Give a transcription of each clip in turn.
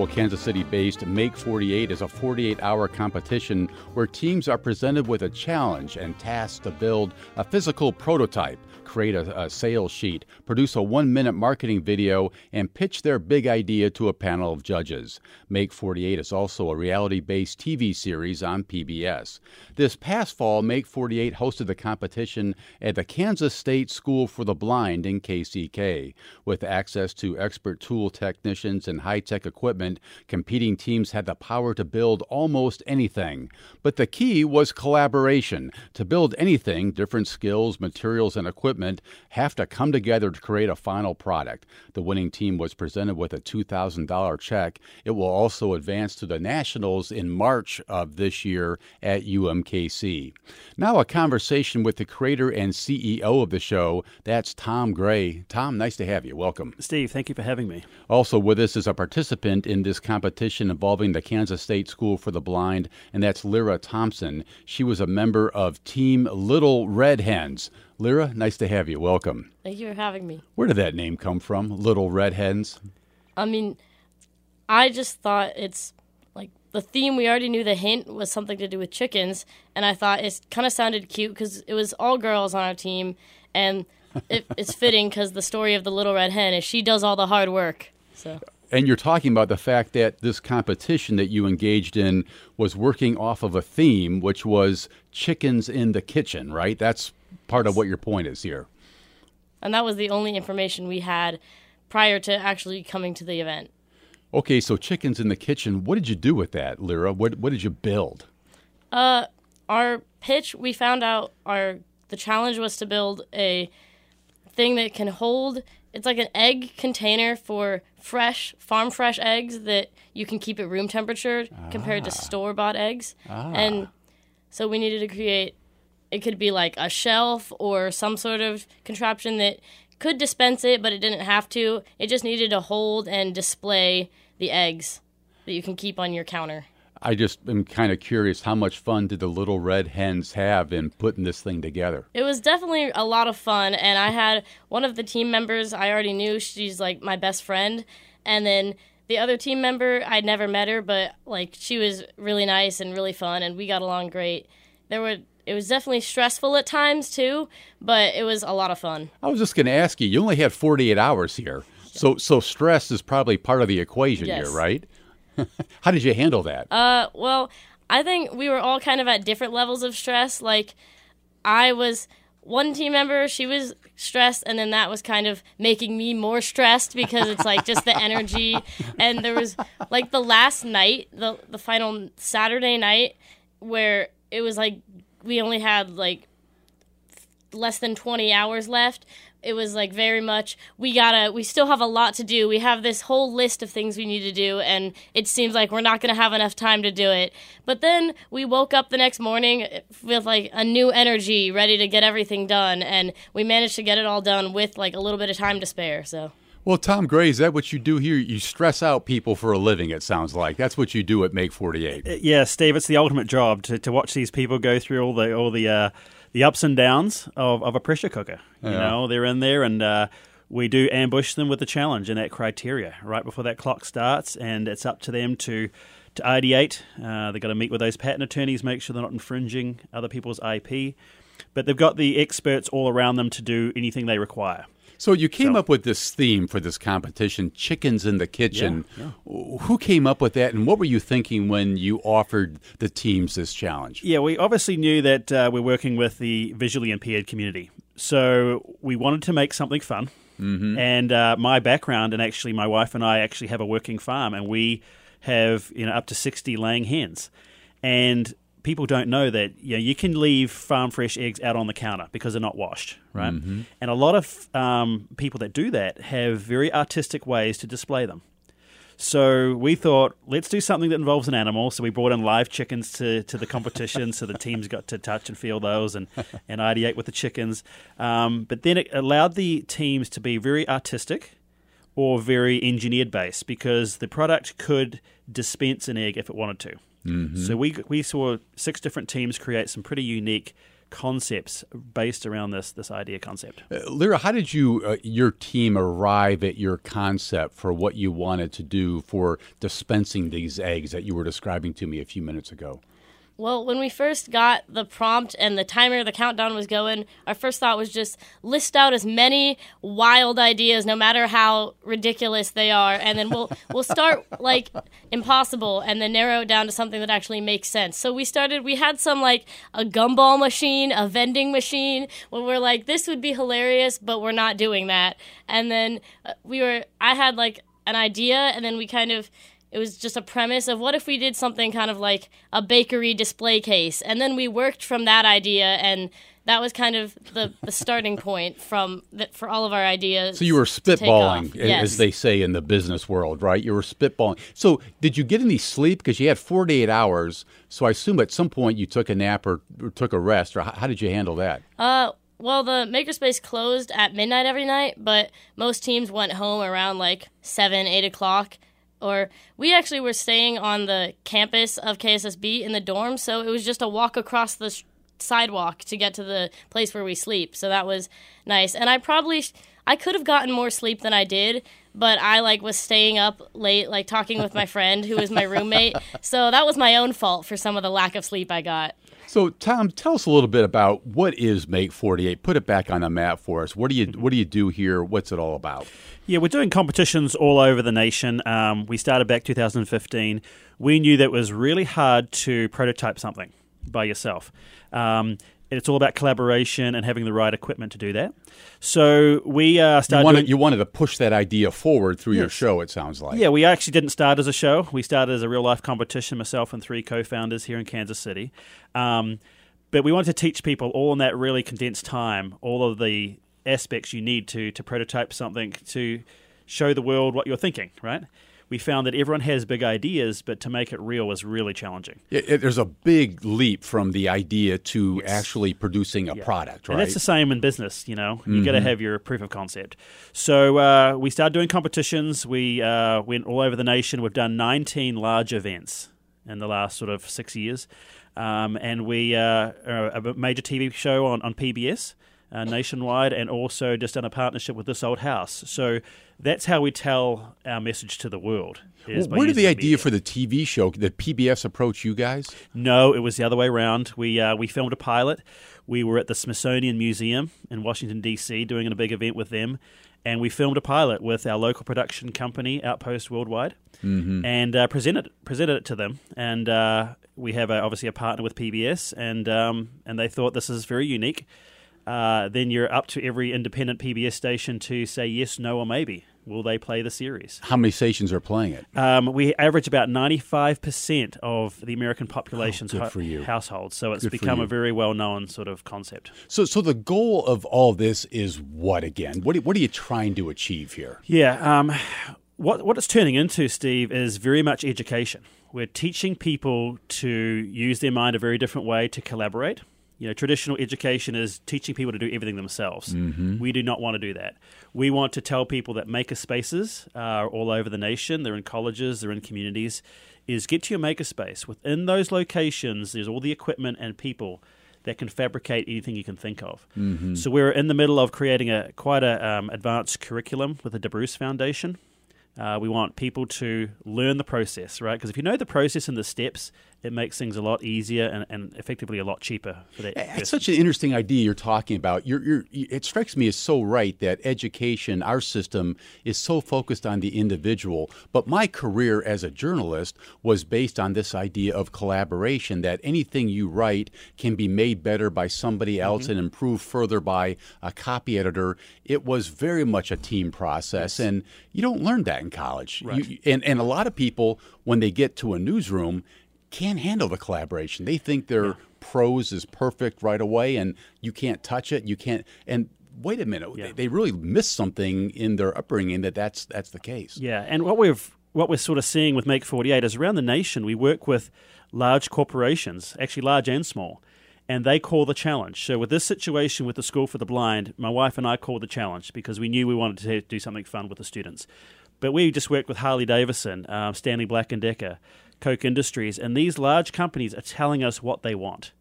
Well, Kansas City based Make 48 is a 48 hour competition where teams are presented with a challenge and tasked to build a physical prototype create a, a sales sheet, produce a one minute marketing video, and pitch their big idea to a panel of judges. Make 48 is also a reality based TV series on PBS. This past fall, Make 48 hosted the competition at the Kansas State School for the Blind in KCK. With access to expert tool technicians and high tech equipment, competing teams had the power to build almost anything. But the key was collaboration. To build anything, different skills, materials, and equipment equipment have to come together to create a final product. The winning team was presented with a $2,000 check. It will also advance to the Nationals in March of this year at UMKC. Now, a conversation with the creator and CEO of the show. That's Tom Gray. Tom, nice to have you. Welcome. Steve, thank you for having me. Also with us is a participant in this competition involving the Kansas State School for the Blind, and that's Lyra Thompson. She was a member of Team Little Red Hens. Lyra, nice to have you. Welcome. Thank you for having me. Where did that name come from? Little Red Hens? I mean, I just thought it's like the theme. We already knew the hint was something to do with chickens, and I thought it kind of sounded cute because it was all girls on our team, and it, it's fitting because the story of the Little Red Hen is she does all the hard work. So. And you're talking about the fact that this competition that you engaged in was working off of a theme, which was chickens in the kitchen, right? That's part of what your point is here. And that was the only information we had prior to actually coming to the event. Okay, so chickens in the kitchen. What did you do with that, Lyra? What what did you build? Uh, our pitch. We found out our the challenge was to build a thing that can hold. It's like an egg container for fresh farm fresh eggs that you can keep at room temperature ah. compared to ah. store bought eggs. Ah. And so we needed to create it could be like a shelf or some sort of contraption that could dispense it, but it didn't have to. It just needed to hold and display the eggs that you can keep on your counter. I just am kind of curious how much fun did the little red hens have in putting this thing together? It was definitely a lot of fun, and I had one of the team members I already knew. She's like my best friend, and then the other team member I'd never met her, but like she was really nice and really fun, and we got along great. There were it was definitely stressful at times too, but it was a lot of fun. I was just going to ask you. You only had 48 hours here, so so stress is probably part of the equation yes. here, right? How did you handle that? Uh, well, I think we were all kind of at different levels of stress. Like, I was one team member, she was stressed, and then that was kind of making me more stressed because it's like just the energy. And there was like the last night, the the final Saturday night, where it was like we only had like less than 20 hours left it was like very much we gotta we still have a lot to do we have this whole list of things we need to do and it seems like we're not gonna have enough time to do it but then we woke up the next morning with like a new energy ready to get everything done and we managed to get it all done with like a little bit of time to spare so well, Tom Gray, is that what you do here? You stress out people for a living, it sounds like. That's what you do at Make 48. Uh, yeah, Steve, it's the ultimate job to, to watch these people go through all the all the uh, the ups and downs of, of a pressure cooker. You yeah. know, they're in there and uh, we do ambush them with the challenge and that criteria right before that clock starts, and it's up to them to to ideate. Uh, they've got to meet with those patent attorneys, make sure they're not infringing other people's IP. But they've got the experts all around them to do anything they require. So you came so, up with this theme for this competition, chickens in the kitchen. Yeah, yeah. Who came up with that, and what were you thinking when you offered the teams this challenge? Yeah, we obviously knew that uh, we're working with the visually impaired community, so we wanted to make something fun. Mm-hmm. And uh, my background, and actually, my wife and I actually have a working farm, and we have you know up to sixty laying hens. And people don't know that you, know, you can leave farm fresh eggs out on the counter because they're not washed, right? Mm-hmm. And a lot of um, people that do that have very artistic ways to display them. So we thought, let's do something that involves an animal. So we brought in live chickens to, to the competition, so the teams got to touch and feel those and, and ideate with the chickens. Um, but then it allowed the teams to be very artistic or very engineered based because the product could dispense an egg if it wanted to. Mm-hmm. So we we saw six different teams create some pretty unique concepts based around this this idea concept. Uh, Lyra, how did you uh, your team arrive at your concept for what you wanted to do for dispensing these eggs that you were describing to me a few minutes ago? Well, when we first got the prompt and the timer, the countdown was going, our first thought was just list out as many wild ideas, no matter how ridiculous they are, and then we'll we'll start like impossible, and then narrow it down to something that actually makes sense. So we started. We had some like a gumball machine, a vending machine, where we're like, this would be hilarious, but we're not doing that. And then uh, we were. I had like an idea, and then we kind of it was just a premise of what if we did something kind of like a bakery display case? And then we worked from that idea and that was kind of the, the starting point from the, for all of our ideas so you were spitballing yes. as they say in the business world right? You were spitballing. So did you get any sleep? Because you had 48 hours so i assume at some point you took a nap or, or took a rest or how, how did you handle that? Uh well, the makerspace closed at midnight every night, but most teams went home around like seven, eight o'clock or we actually were staying on the campus of KSSB in the dorm, so it was just a walk across the sh- sidewalk to get to the place where we sleep. So that was nice. And I probably sh- I could have gotten more sleep than I did, but I like was staying up late like talking with my friend who was my roommate. So that was my own fault for some of the lack of sleep I got. So, Tom, tell us a little bit about what is Make 48. Put it back on the map for us. What do you what do you do here? What's it all about? Yeah, we're doing competitions all over the nation. Um, we started back 2015. We knew that it was really hard to prototype something by yourself. Um, it's all about collaboration and having the right equipment to do that. So we uh, started. You wanted, doing, you wanted, to push that idea forward through yes. your show. It sounds like. Yeah, we actually didn't start as a show. We started as a real life competition. Myself and three co-founders here in Kansas City. Um, but we wanted to teach people all in that really condensed time all of the aspects you need to to prototype something to show the world what you're thinking. Right we found that everyone has big ideas, but to make it real was really challenging. It, it, there's a big leap from the idea to yes. actually producing a yeah. product, right? And that's the same in business. You know, you mm-hmm. got to have your proof of concept. So uh, we started doing competitions. We uh, went all over the nation. We've done 19 large events in the last sort of six years, um, and we uh, are a major TV show on on PBS uh, nationwide and also just done a partnership with This Old House. So that's how we tell our message to the world. Well, where did the idea for the TV show, the PBS, approach you guys? No, it was the other way around. We uh, we filmed a pilot. We were at the Smithsonian Museum in Washington D.C. doing a big event with them, and we filmed a pilot with our local production company, Outpost Worldwide, mm-hmm. and uh, presented presented it to them. And uh, we have a, obviously a partner with PBS, and um, and they thought this is very unique uh, then you're up to every independent PBS station to say yes, no, or maybe. Will they play the series? How many stations are playing it? Um, we average about 95% of the American population's oh, ho- households, so it's good become a very well known sort of concept. So, so the goal of all this is what again? What, what are you trying to achieve here? Yeah, um, what, what it's turning into, Steve, is very much education. We're teaching people to use their mind a very different way to collaborate you know, traditional education is teaching people to do everything themselves. Mm-hmm. We do not want to do that. We want to tell people that maker spaces are all over the nation. They're in colleges, they're in communities. Is get to your makerspace. Within those locations, there's all the equipment and people that can fabricate anything you can think of. Mm-hmm. So we're in the middle of creating a quite a um, advanced curriculum with the DeBruce Foundation. Uh, we want people to learn the process, right? Because if you know the process and the steps, it makes things a lot easier and, and effectively a lot cheaper for that. It's such an interesting idea you're talking about. You're, you're, it strikes me as so right that education, our system, is so focused on the individual. But my career as a journalist was based on this idea of collaboration that anything you write can be made better by somebody else mm-hmm. and improved further by a copy editor. It was very much a team process, yes. and you don't learn that in college. Right. You, and, and a lot of people, when they get to a newsroom, can't handle the collaboration. They think their yeah. prose is perfect right away, and you can't touch it. You can't. And wait a minute, yeah. they, they, really miss something in their upbringing that that's that's the case. Yeah, and what we've what we're sort of seeing with Make 48 is around the nation, we work with large corporations, actually large and small, and they call the challenge. So, with this situation with the School for the Blind, my wife and I called the challenge because we knew we wanted to do something fun with the students. But we just worked with Harley Davidson, um, Stanley Black and Decker, Koch Industries, and these large companies are telling us what they want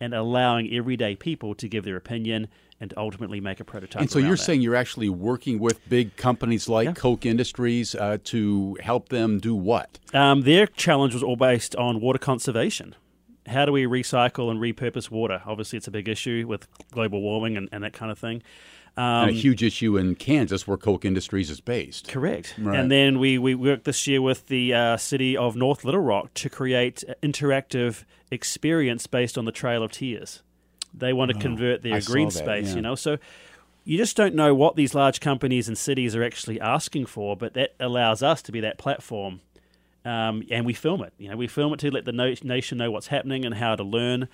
and allowing everyday people to give their opinion and ultimately make a prototype. And so you're that. saying you're actually working with big companies like Yeah. Koch Industries uh, to help them do what? Um, their challenge was all based on water conservation. How do we recycle and repurpose water? Obviously, it's a big issue with global warming and, and that kind of thing. Um, and a huge issue in Kansas where Koch Industries is based. Correct. Right. And then we, we worked this year with the uh, city of North Little Rock to create an interactive experience based on the Trail of Tears. They want to convert their Oh, I green that, space, yeah. you know. So you just don't know what these large companies and cities are actually asking for, but that allows us to be that platform. Um, and we film it. You know, we film it to let the no- nation know what's happening and how to learn.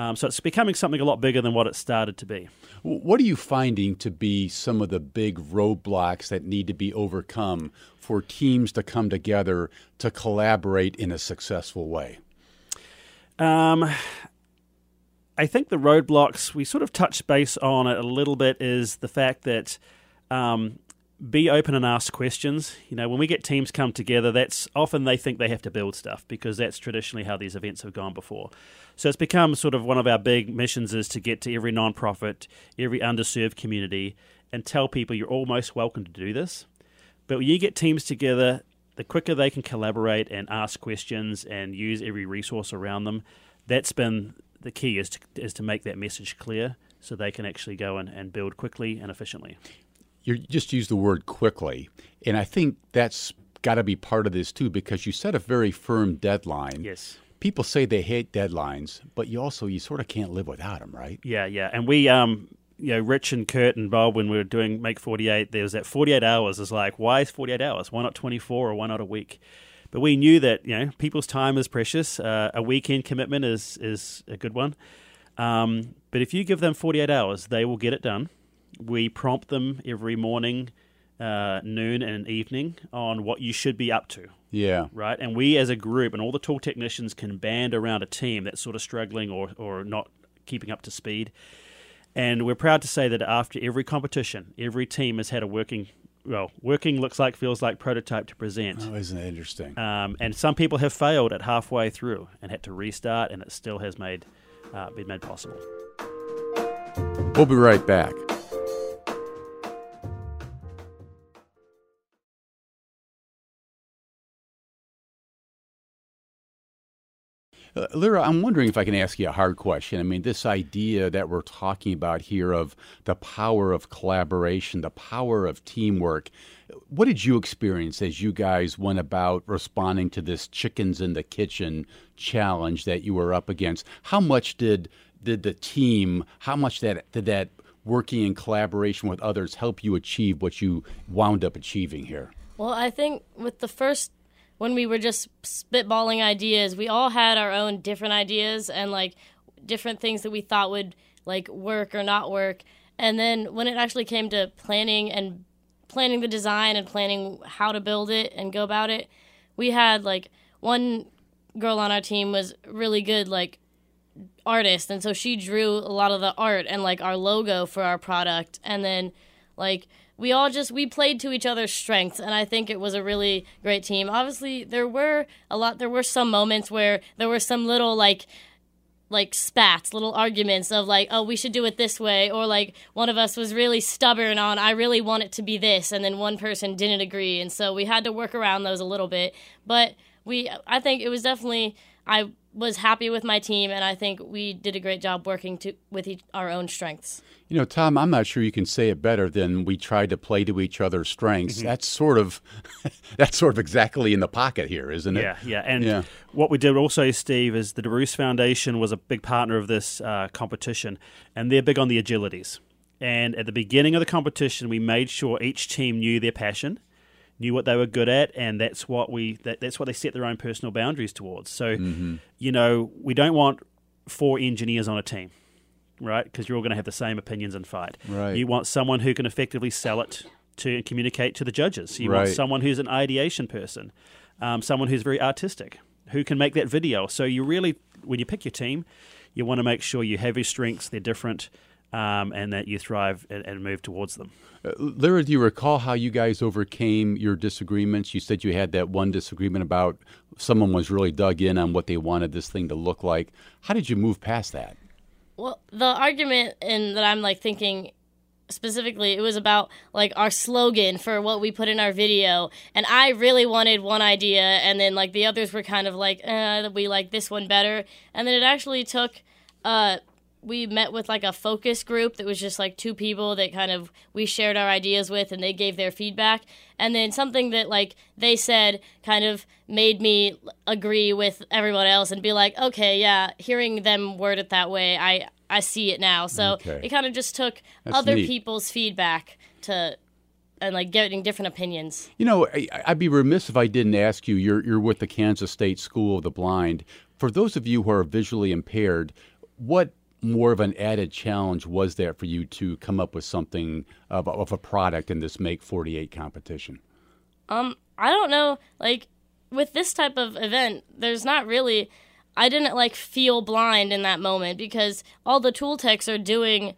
Um, so it's becoming something a lot bigger than what it started to be. What are you finding to be some of the big roadblocks that need to be overcome for teams to come together to collaborate in a successful way? Um, I think the roadblocks we sort of touched base on it a little bit is the fact that um, be open and ask questions. You know, when we get teams come together, that's often they think they have to build stuff because that's traditionally how these events have gone before. So it's become sort of one of our big missions is to get to every nonprofit, every underserved community, and tell people you're almost welcome to do this. But when you get teams together, the quicker they can collaborate and ask questions and use every resource around them, that's been the key is to, is to make that message clear so they can actually go and, and build quickly and efficiently. You just used the word quickly, and I think that's got to be part of this too because you set a very firm deadline. Yes. People say they hate deadlines, but you also you sort of can't live without them, right? Yeah, yeah. And we, um, you know, Rich and Kurt and Bob, when we were doing Make 48, there was that 48 hours is like, why is 48 hours? Why not 24 or why not a week? But we knew that, you know, people's time is precious. Uh, a weekend commitment is, is a good one. Um, but if you give them 48 hours, they will get it done. We prompt them every morning, uh, noon, and evening on what you should be up to Yeah. right? And we as a group and all the tool technicians can band around a team that's sort of struggling or, or not keeping up to speed. And we're proud to say that after every competition, every team has had a working, well, working looks like, feels like prototype to present. Oh, isn't interesting? Um, and some people have failed at halfway through and had to restart, and it still has made uh, been made possible. We'll be right back. Uh, Lyra, I'm wondering if I can ask you a hard question. I mean, this idea that we're talking about here of the power of collaboration, the power of teamwork. What did you experience as you guys went about responding to this chickens in the kitchen challenge that you were up against? How much did did the team, how much that did that working in collaboration with others help you achieve what you wound up achieving here? Well, I think with the first when we were just spitballing ideas, we all had our own different ideas and like different things that we thought would like work or not work. And then when it actually came to planning and planning the design and planning how to build it and go about it, we had like one girl on our team was really good like artist and so she drew a lot of the art and like our logo for our product and then like we all just we played to each other's strengths and i think it was a really great team. Obviously there were a lot there were some moments where there were some little like like spats little arguments of like oh we should do it this way or like one of us was really stubborn on i really want it to be this and then one person didn't agree and so we had to work around those a little bit. But we i think it was definitely i was happy with my team and i think we did a great job working to with each, our own strengths You know, Tom, I'm not sure you can say it better than we tried to play to each other's strengths. That's sort of that's sort of exactly in the pocket here, isn't it? Yeah, yeah. And Yeah. what we did also, Steve, is the DeBruce Foundation was a big partner of this uh, competition, and they're big on the agilities. And at the beginning of the competition, we made sure each team knew their passion, knew what they were good at, and that's what we that, that's what they set their own personal boundaries towards. So, you know, we don't want four engineers on a team. Right, because you're all going to have the same opinions and fight. Right. You want someone who can effectively sell it to communicate to the judges. You want someone who's an ideation person, um, someone who's very artistic, who can make that video. So you really, when you pick your team, you want to make sure you have your strengths, they're different, um, and that you thrive and, and move towards them. Uh, Lyra, do you recall how you guys overcame your disagreements? You said you had that one disagreement about someone was really dug in on what they wanted this thing to look like. How did you move past that? Well, the argument in that I'm like thinking specifically, it was about like our slogan for what we put in our video, and I really wanted one idea, and then like the others were kind of like, uh, we like this one better, and then it actually took. Uh, we met with like a focus group that was just like two people that kind of we shared our ideas with and they gave their feedback and then something that like they said kind of made me agree with everyone else and be like okay yeah hearing them word it that way i i see it now so Okay. it kind of just took That's other neat. people's feedback to and like getting different opinions You know, I, I'd be remiss if I didn't ask you. You're you're with the Kansas State School of the Blind. For those of you who are visually impaired, what more of an added challenge was there for you to come up with something of, of a product in this Make 48 competition? Um, I don't know. Like with this type of event, there's not really. I didn't like feel blind in that moment because all the tool techs are doing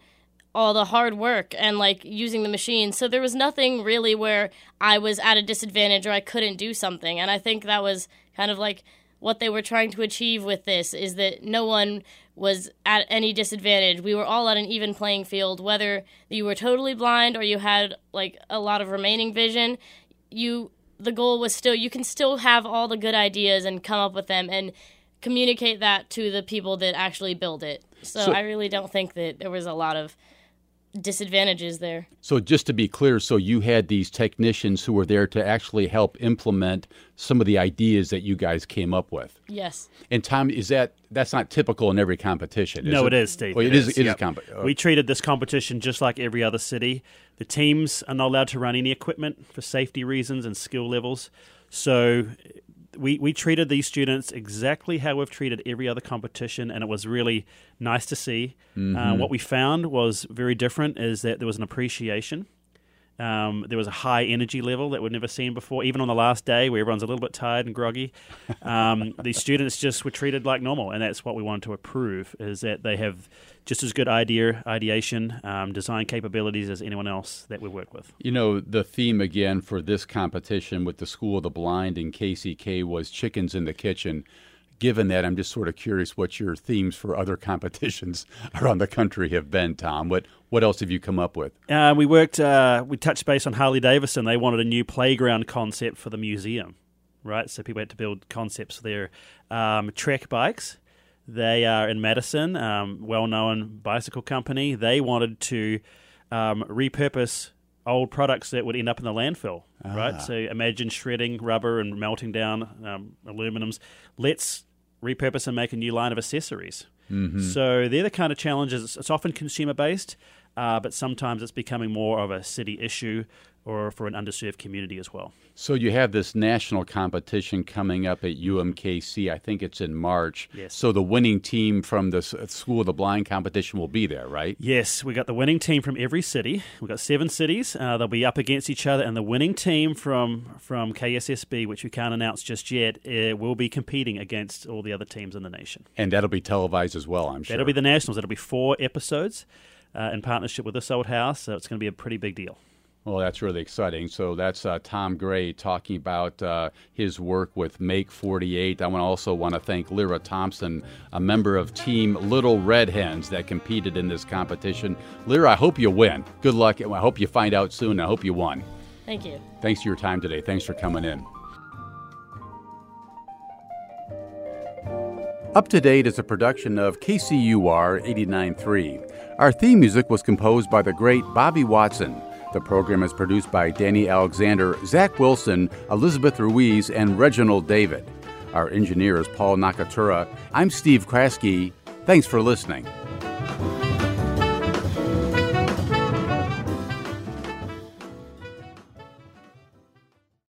all the hard work and like using the machine. So there was nothing really where I was at a disadvantage or I couldn't do something. And I think that was kind of like what they were trying to achieve with this is that no one was at any disadvantage. We were all at an even playing field, whether you were totally blind or you had like a lot of remaining vision. You the goal was still you can still have all the good ideas and come up with them and communicate that to the people that actually build it. So, So- I really don't think that there was a lot of disadvantages there. So just to be clear, so you had these technicians who were there to actually help implement some of the ideas that you guys came up with. Yes. And Tom, is that that's not typical in every competition? Is no, it? it is, Steve. Well, it is. It is Yep. comp- uh, We treated this competition just like every other city. The teams are not allowed to run any equipment for safety reasons and skill levels. So we, we treated these students exactly how we've treated every other competition, and it was really nice to see. Uh, what we found was very different is that there was an appreciation. Um, there was a high energy level that we'd never seen before, even on the last day where everyone's a little bit tired and groggy. Um, these students just were treated like normal, and that's what we wanted to approve: is that they have just as good idea, ideation, um, design capabilities as anyone else that we work with. You know, the theme again for this competition with the School of the Blind and KCK was chickens in the kitchen. Given that, I'm just sort of curious what your themes for other competitions around the country have been, Tom. What what else have you come up with? Uh, we worked. Uh, we touched base on Harley Davidson. They wanted a new playground concept for the museum, right? So people had to build concepts for their um, trek bikes. They are in Madison, um, well-known bicycle company. They wanted to um, repurpose old products that would end up in the landfill, right? So imagine shredding rubber and melting down um, aluminums. Let's repurpose and make a new line of accessories. So they're the kind of challenges. It's often consumer based, uh, but sometimes it's becoming more of a city issue or for an underserved community as well. So you have this national competition coming up at UMKC. I think it's in March. Yes. So the winning team from the School of the Blind competition will be there, right? Yes, we got the winning team from every city. We've got seven cities. Uh, they'll be up against each other, and the winning team from from KSSB, which we can't announce just yet, uh, will be competing against all the other teams in the nation. And that'll be televised as well, I'm sure. That'll be the nationals. That'll be four episodes uh, in partnership with this old house. So it's going to be a pretty big deal. Well, that's really exciting. So that's uh, Tom Gray talking about uh, his work with Make 48. I want also want to thank Lyra Thompson, a member of Team Little Red Hens that competed in this competition. Lyra, I hope you win. Good luck. and I hope you find out soon. I hope you won. Thank you. Thanks for your time today. Thanks for coming in. Up to Date is a production of KCUR 89.3. Our theme music was composed by the great Bobby Watson. The program is produced by Danny Alexander, Zach Wilson, Elizabeth Ruiz, and Reginald David. Our engineer is Paul Nakatura. I'm Steve Kraske. Thanks for listening.